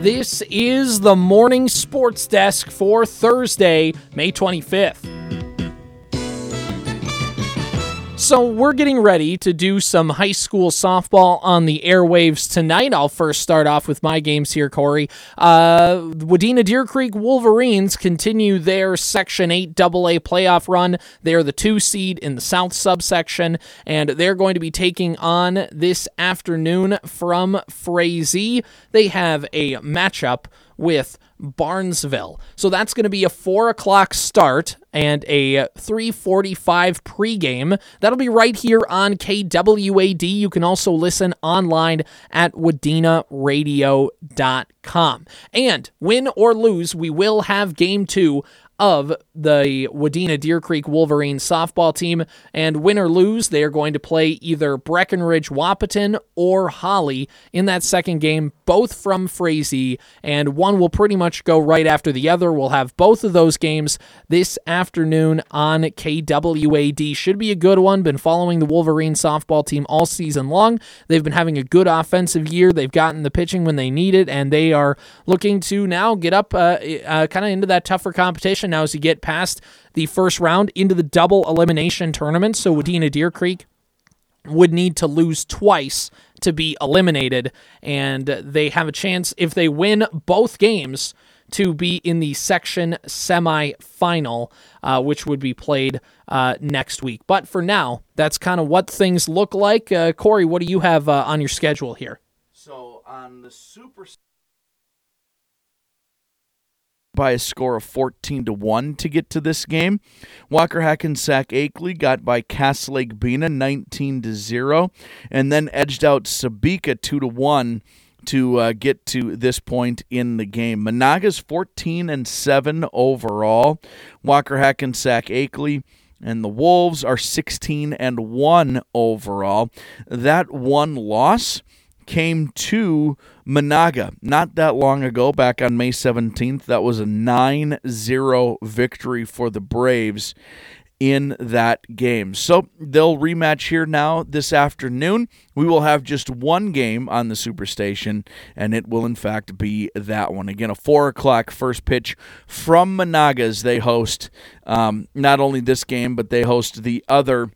This is the morning sports desk for Thursday, May 25th. So, we're getting ready to do some high school softball on the airwaves tonight. I'll first start off with my games here, Corey. Uh, Wadena Deer Creek Wolverines continue their Section 8 AA playoff run. They're the two seed in the South subsection, and they're going to be taking on this afternoon from Frazee. They have a matchup with Barnesville. So that's going to be a four o'clock start and a 345 pregame. That'll be right here on KWAD. You can also listen online at wadenaradio.com. And win or lose, we will have game two of the Wadena Deer Creek Wolverines softball team. And win or lose, they are going to play either Breckenridge Wahpeton or Holly in that second game, both from Frazee. And one will pretty much go right after the other. We'll have both of those games this afternoon on KWAD. Should be a good one. Been following the Wolverine softball team all season long. They've been having a good offensive year. They've gotten the pitching when they need it, and they are looking to now get up uh, uh, kind of into that tougher competition now as you get past the first round into the double elimination tournament. So Wadena Deer Creek would need to lose twice to be eliminated, and they have a chance if they win both games to be in the section semi-final, uh, which would be played uh, next week. But for now, that's kind of what things look like. Uh, Corey, what do you have uh, on your schedule here? So on the super by a score of 14 to 1 to get to this game. Walker Hackensack Akeley got by Cass Lake Bena 19 to 0 and then edged out Sebeka 2 to 1 to uh, get to this point in the game. Menahga's 14 and 7 overall. Walker Hackensack Akeley and the Wolves are 16 and 1 overall. That one loss came to Menahga not that long ago, back on May 17th. That was a 9 0 victory for the Braves in that game. So they'll rematch here now this afternoon. We will have just one game on the Superstation, and it will in fact be that one. Again, a four o'clock first pitch from Menahga as they host um, not only this game, but they host the other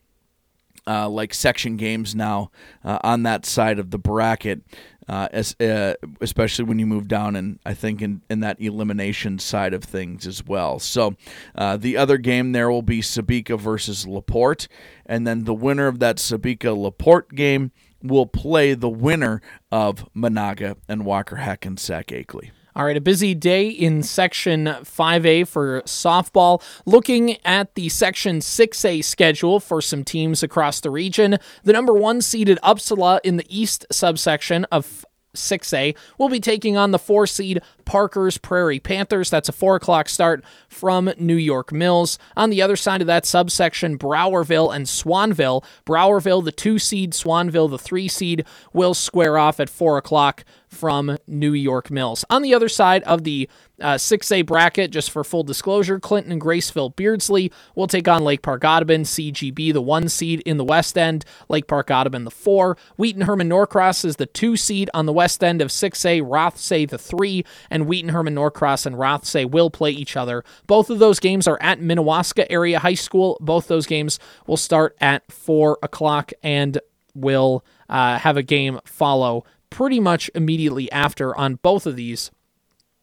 uh, like section games now uh, on that side of the bracket, uh, as, uh, especially when you move down and I think in, in that elimination side of things as well. So uh, the other game there will be Sebeka versus Laporte, and then the winner of that Sebeka Laporte game will play the winner of Menahga and Walker Hackensack Akeley. All right, a busy day in Section 5A for softball. Looking at the Section 6A schedule for some teams across the region, the number one seeded Upsala in the East subsection of 6A will be taking on the four seed Parker's Prairie Panthers. That's a four o'clock start from New York Mills. On the other side of that subsection, Browerville and Swanville. Browerville, the two seed, Swanville, the three seed, will square off at four o'clock from New York Mills. On the other side of the uh, 6A bracket, just for full disclosure, Clinton and Graceville Beardsley will take on Lake Park Audubon, CGB, the one seed in the West End, Lake Park Audubon, the four. Wheaton Herman Norcross is the two seed on the West End of 6A, Rothsay, the three, and Wheaton Herman Norcross and Rothsay will play each other. Both of those games are at Minnewaska Area High School. Both those games will start at 4 o'clock and will uh, have a game follow pretty much immediately after on both of these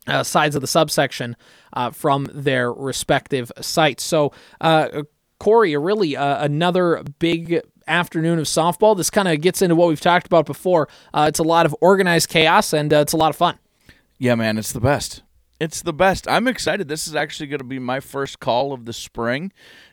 uh, sides of the subsection uh, from their respective sites. So, uh, Corey, really uh, another big afternoon of softball. This kind of gets into what we've talked about before. Uh, it's a lot of organized chaos and uh, it's a lot of fun. Yeah, man, it's the best. It's the best. I'm excited. This is actually going to be my first call of the spring.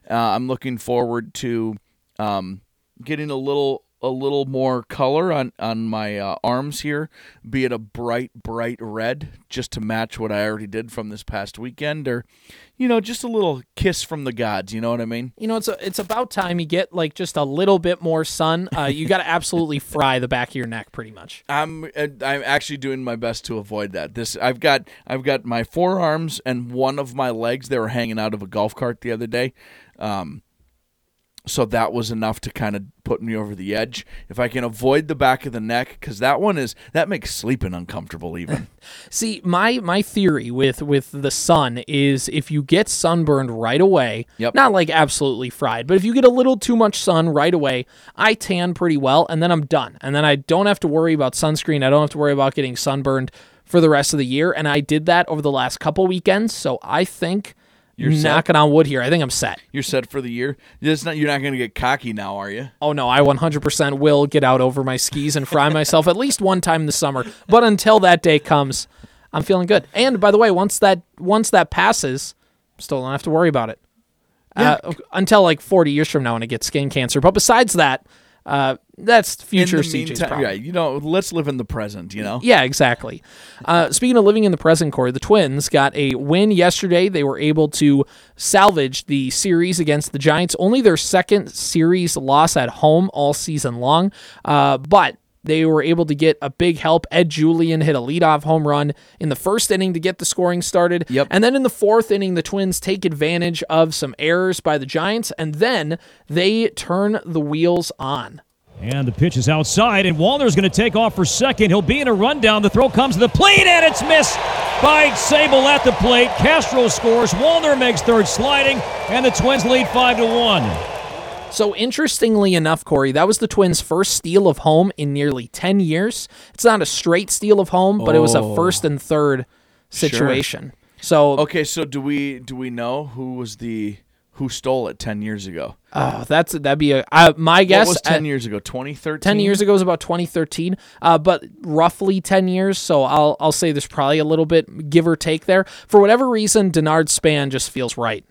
I'm looking forward to um, getting a little a little more color on on my uh, arms here, be it a bright bright red, just to match what I already did from this past weekend, or you know, just a little kiss from the gods. You know what I mean? You know, it's a, it's about time you get like just a little bit more sun. Uh, you got to absolutely fry the back of your neck, pretty much. I'm uh, I'm actually doing my best to avoid that. This I've got I've got my forearms and one of my legs. They were hanging out of a golf cart the other day. Um, so that was enough to kind of put me over the edge. If I can avoid the back of the neck, because that one is that makes sleeping uncomfortable. Even See, my my theory with with the sun is if you get sunburned right away, Yep. not like absolutely fried, but if you get a little too much sun right away, I tan pretty well, and then I'm done, and then I don't have to worry about sunscreen. I don't have to worry about getting sunburned for the rest of the year, and I did that over the last couple weekends, so I think. You're set? knocking on wood here. I think I'm set. you're set for the year. It's not, you're not going to get cocky now, are you? Oh no, I 100% will get out over my skis and fry myself at least one time this summer. But until that day comes, I'm feeling good. And by the way, once that once that passes, still don't have to worry about it. Uh, until like 40 years from now when I get skin cancer. But besides that, uh, that's future CJ's meantime, problem. yeah, you know, let's live in the present. You know, Yeah, exactly. Uh, speaking of living in the present, Corey, the Twins got a win yesterday. They were able to salvage the series against the Giants, only their second series loss at home all season long. Uh, but they were able to get a big help. Ed Julien hit a leadoff home run in the first inning to get the scoring started. Yep. And then in the fourth inning, the Twins take advantage of some errors by the Giants, and then they turn the wheels on. And the pitch is outside, and Wallner's going to take off for second. He'll be in a rundown. The throw comes to the plate, and it's missed by Sabol at the plate. Castro scores. Wallner makes third sliding, and the Twins lead five to one. So interestingly enough, Corey, that was the Twins' first steal of home in nearly ten years. It's not a straight steal of home, but it was a Oh. first and third situation. So Okay, so do we do we know who was the who stole it ten years ago? uh, that's that'd be a uh, my guess. what was ten uh, years ago? Twenty thirteen. 10 years ago was about 2013, uh, but roughly 10 years. So I'll I'll say there's probably a little bit give or take there. For whatever reason, Denard Span just feels right.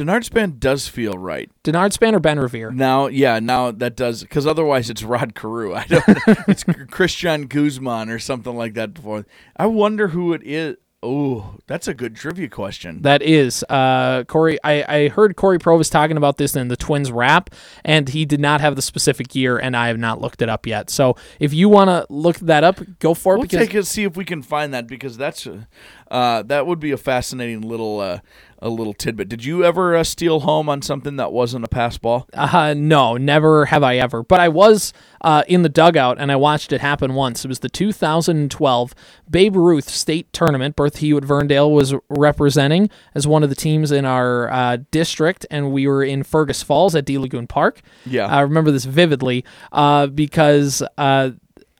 Denard Span does feel right Denard Span or Ben Revere? now. Yeah, now that does because otherwise it's Rod Carew. I don't. it's Cristian Guzman or something like that. Before I wonder who it is. Oh, that's a good trivia question. That is uh, Corey. I, I heard Cory Provus talking about this in the Twins rap, and he did not have the specific year, and I have not looked it up yet. So if you want to look that up, go for it. We'll because take it see if we can find that because that's uh, that would be a fascinating little uh, a little tidbit. Did you ever uh, steal home on something that wasn't a pass ball? Uh, no, never have I ever. But I was uh, in the dugout and I watched it happen once. It was the 2012 Babe Ruth State Tournament. Bertha Hewitt Verndale was representing as one of the teams in our uh, district, and we were in Fergus Falls at DeLagoon Park. Yeah. I remember this vividly uh, because uh,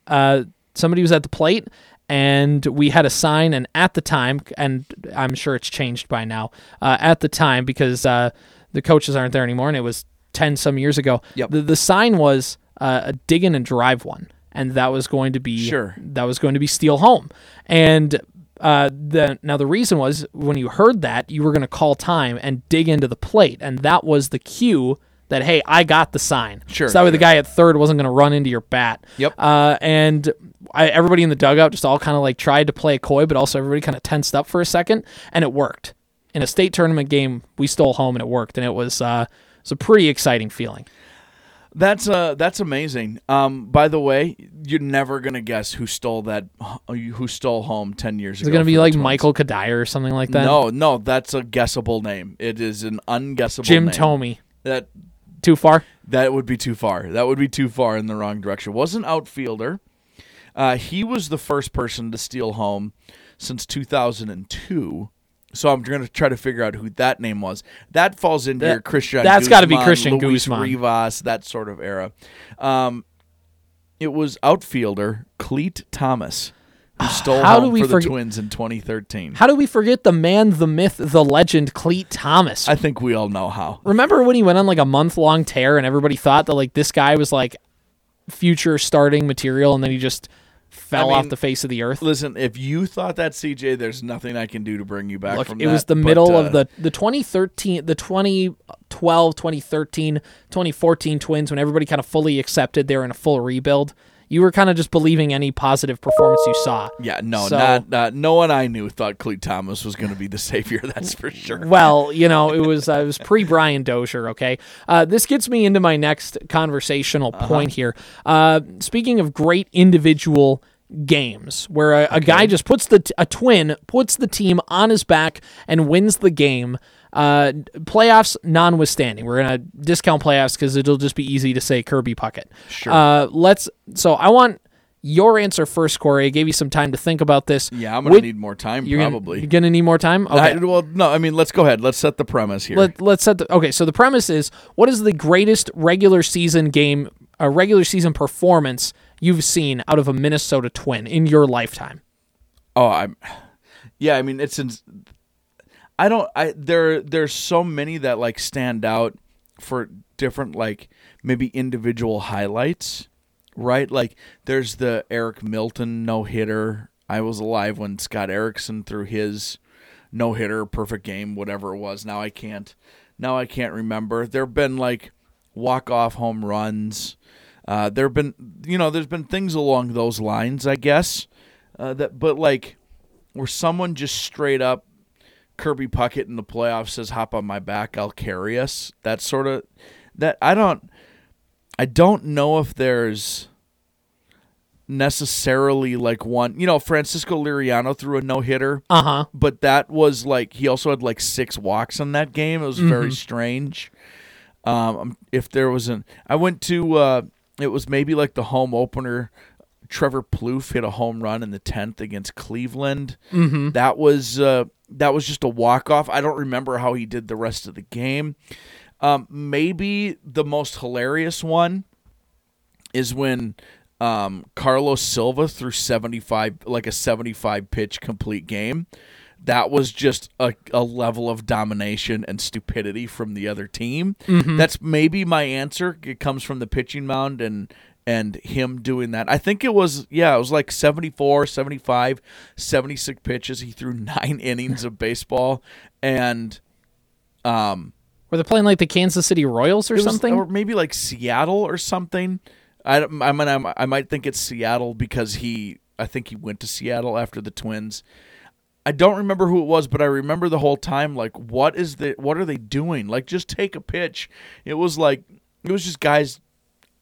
uh, somebody was at the plate. And we had a sign, and at the time, and I'm sure it's changed by now. Uh, at the time, because uh, the coaches aren't there anymore, and it was ten some years ago. Yep. The, the sign was uh, a dig in and drive one, and that was going to be Sure. that was going to be steal home. And uh, the now the reason was when you heard that you were going to call time and dig into the plate, and that was the cue that hey, I got the sign. Sure, So that way the guy at third wasn't going to run into your bat. Yep. Uh, and I, everybody in the dugout just all kind of like tried to play coy, but also everybody kind of tensed up for a second, and it worked. In a state tournament game, we stole home and it worked, and it was uh, it was a pretty exciting feeling. That's uh that's amazing. Um, by the way, you're never gonna guess who stole that who stole home ten years ago. Is it going to be like Twins. Michael Cuddyer or something like that? No, no, that's a guessable name. It is an unguessable name. Jim name. Thome. That Too far? that would be too far. That would be too far in the wrong direction. Was an outfielder. Uh, he was the first person to steal home since 2002. So I'm going to try to figure out who that name was. That falls into That- your Cristian. that's gotta be Cristian Luis Guzman. Rivas, that sort of era. Um, it was outfielder Clete Thomas who stole How do home we for the forget- Twins in 2013. How do we forget the man, the myth, the legend, Clete Thomas? I think we all know how. Remember when he went on like a month long tear and everybody thought that like this guy was like future starting material and then he just fell I off the face of the earth? Listen, if you thought that, CJ, there's nothing I can do to bring you back Look, from it that. was the but, middle uh, of the the 2013 the 2012 2013 2014 twins when everybody kind of fully accepted they were in a full rebuild you were kind of just believing any positive performance you saw Yeah, no, So- not, not no one I knew thought Clete Thomas was going to be the savior. That's for sure. well, you know, it was uh, it was pre Brian Dozier. Okay, uh, this gets me into my next conversational Uh-huh. point here. Uh, speaking of great individual games, where a, a guy just puts the t- a twin puts the team on his back and wins the game. Uh, playoffs notwithstanding, we're gonna discount playoffs because it'll just be easy to say Kirby Puckett. Sure. Uh, let's. So I want your answer first, Corey. I gave you some time to think about this. Yeah, I'm gonna Which- need more time You're gonna- probably. you're gonna need more time. Okay. I- well, no, I mean, let's go ahead. Let's set the premise here. Let, let's set the okay. So the premise is: what is the greatest regular season game, a regular season performance you've seen out of a Minnesota Twin in your lifetime? Oh, I'm. Yeah, I mean it's. In, I don't. I there. There's so many that like stand out for different like maybe individual highlights, right? Like there's the Eric Milton no hitter. I was alive when Scott Erickson threw his no hitter, perfect game, whatever it was. Now I can't. Now I can't remember. There've been like walk off home runs. Uh, there've been you know there's been things along those lines, I guess. Uh, that but like where someone just straight up Kirby Puckett in the playoffs says hop on my back, I'll carry us. That sort of that I don't I don't know if there's necessarily like one you know Francisco Liriano threw a no hitter Uh huh. but that was like he also had like six walks in that game. It was very strange. Um, if there was an, I went to, uh, it was maybe like the home opener. Trevor Plouffe hit a home run in the tenth against Cleveland. Mm-hmm. That was uh, that was just a walk off. I don't remember how he did the rest of the game. Um, maybe the most hilarious one is when um, Carlos Silva threw 75 like a 75 pitch complete game. That was just a, a level of domination and stupidity from the other team. That's maybe my answer. It comes from the pitching mound and and him doing that. I think it was yeah, it was like 74, 75, 76 pitches. He threw 9 innings of baseball and um Were they playing like the Kansas City Royals or it was- something? or maybe like Seattle or something. I, I mean, I'm, I might think it's Seattle because he, I think he went to Seattle after the Twins. I don't remember who it was, but I remember the whole time. Like, what is the, what are they doing? Like, just take a pitch. It was like, it was just guys.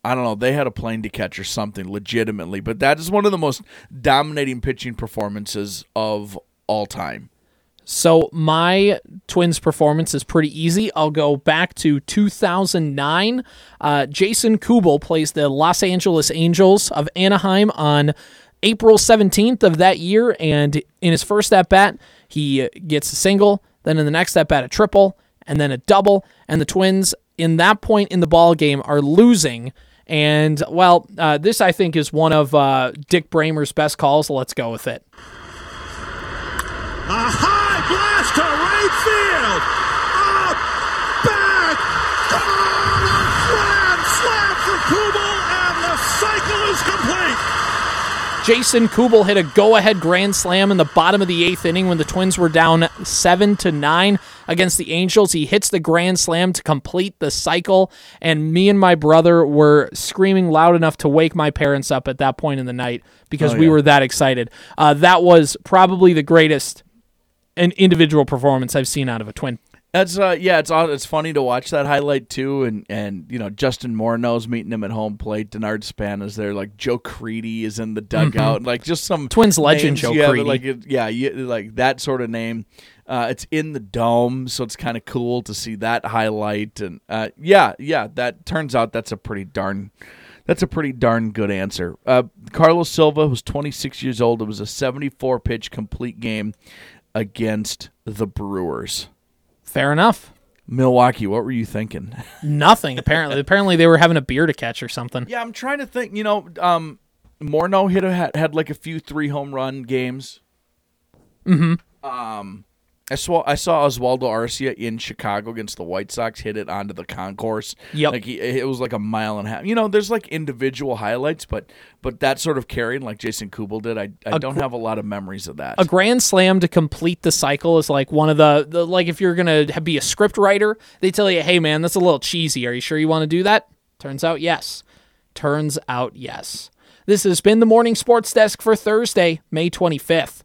I don't know. They had a plane to catch or something, legitimately. But that is one of the most dominating pitching performances of all time. So my Twins performance is pretty easy. I'll go back to 2009. Uh, Jason Kubel plays the Los Angeles Angels of Anaheim on April 17th of that year, and in his first at bat, he gets a single. Then in the next at bat, a triple, and then a double. And the Twins, in that point in the ball game, are losing. And well, uh, this I think is one of uh, Dick Bremer's best calls. Let's go with it. A high blast to right field. Up, back, gone! Grand slam for Kubel, and the cycle is complete. Jason Kubel hit a go-ahead grand slam in the bottom of the eighth inning when the Twins were down seven to nine against the Angels. He hits the grand slam to complete the cycle, and me and my brother were screaming loud enough to wake my parents up at that point in the night because we yeah. were that excited. Uh, that was probably the greatest an individual performance I've seen out of a Twin. That's uh yeah, it's it's funny to watch that highlight too, and and you know Justin Morneau's meeting him at home plate. Denard Span is there, like Joe Crede is in the dugout, like just some Mm-hmm. Twins legend names Joe have, Crede. like yeah, you, like that sort of name. Uh, it's in the dome, so it's kind of cool to see that highlight, and uh, yeah, yeah, that turns out that's a pretty darn. That's a pretty darn good answer. Uh, Carlos Silva was 26 years old. It was a 74 pitch complete game against the Brewers. Fair enough. Milwaukee, what were you thinking? Nothing apparently. apparently they were having a beer to catch or something. yeah, I'm trying to think. You know, um, Morneau hit a, had, had like a few three home run games. Mm-hmm. Um, I saw I saw Oswaldo Arcia in Chicago against the White Sox hit it onto the concourse. Yep. like he, it was like a mile and a half. You know, there's like individual highlights, but but that sort of carrying like Jason Kubel did, I I don't have a lot of memories of that. a grand slam to complete the cycle is like one of the, the like if you're gonna be a script writer they tell you hey man that's a little cheesy are you sure you want to do that turns out yes turns out yes this has been the morning sports desk for thursday may 25th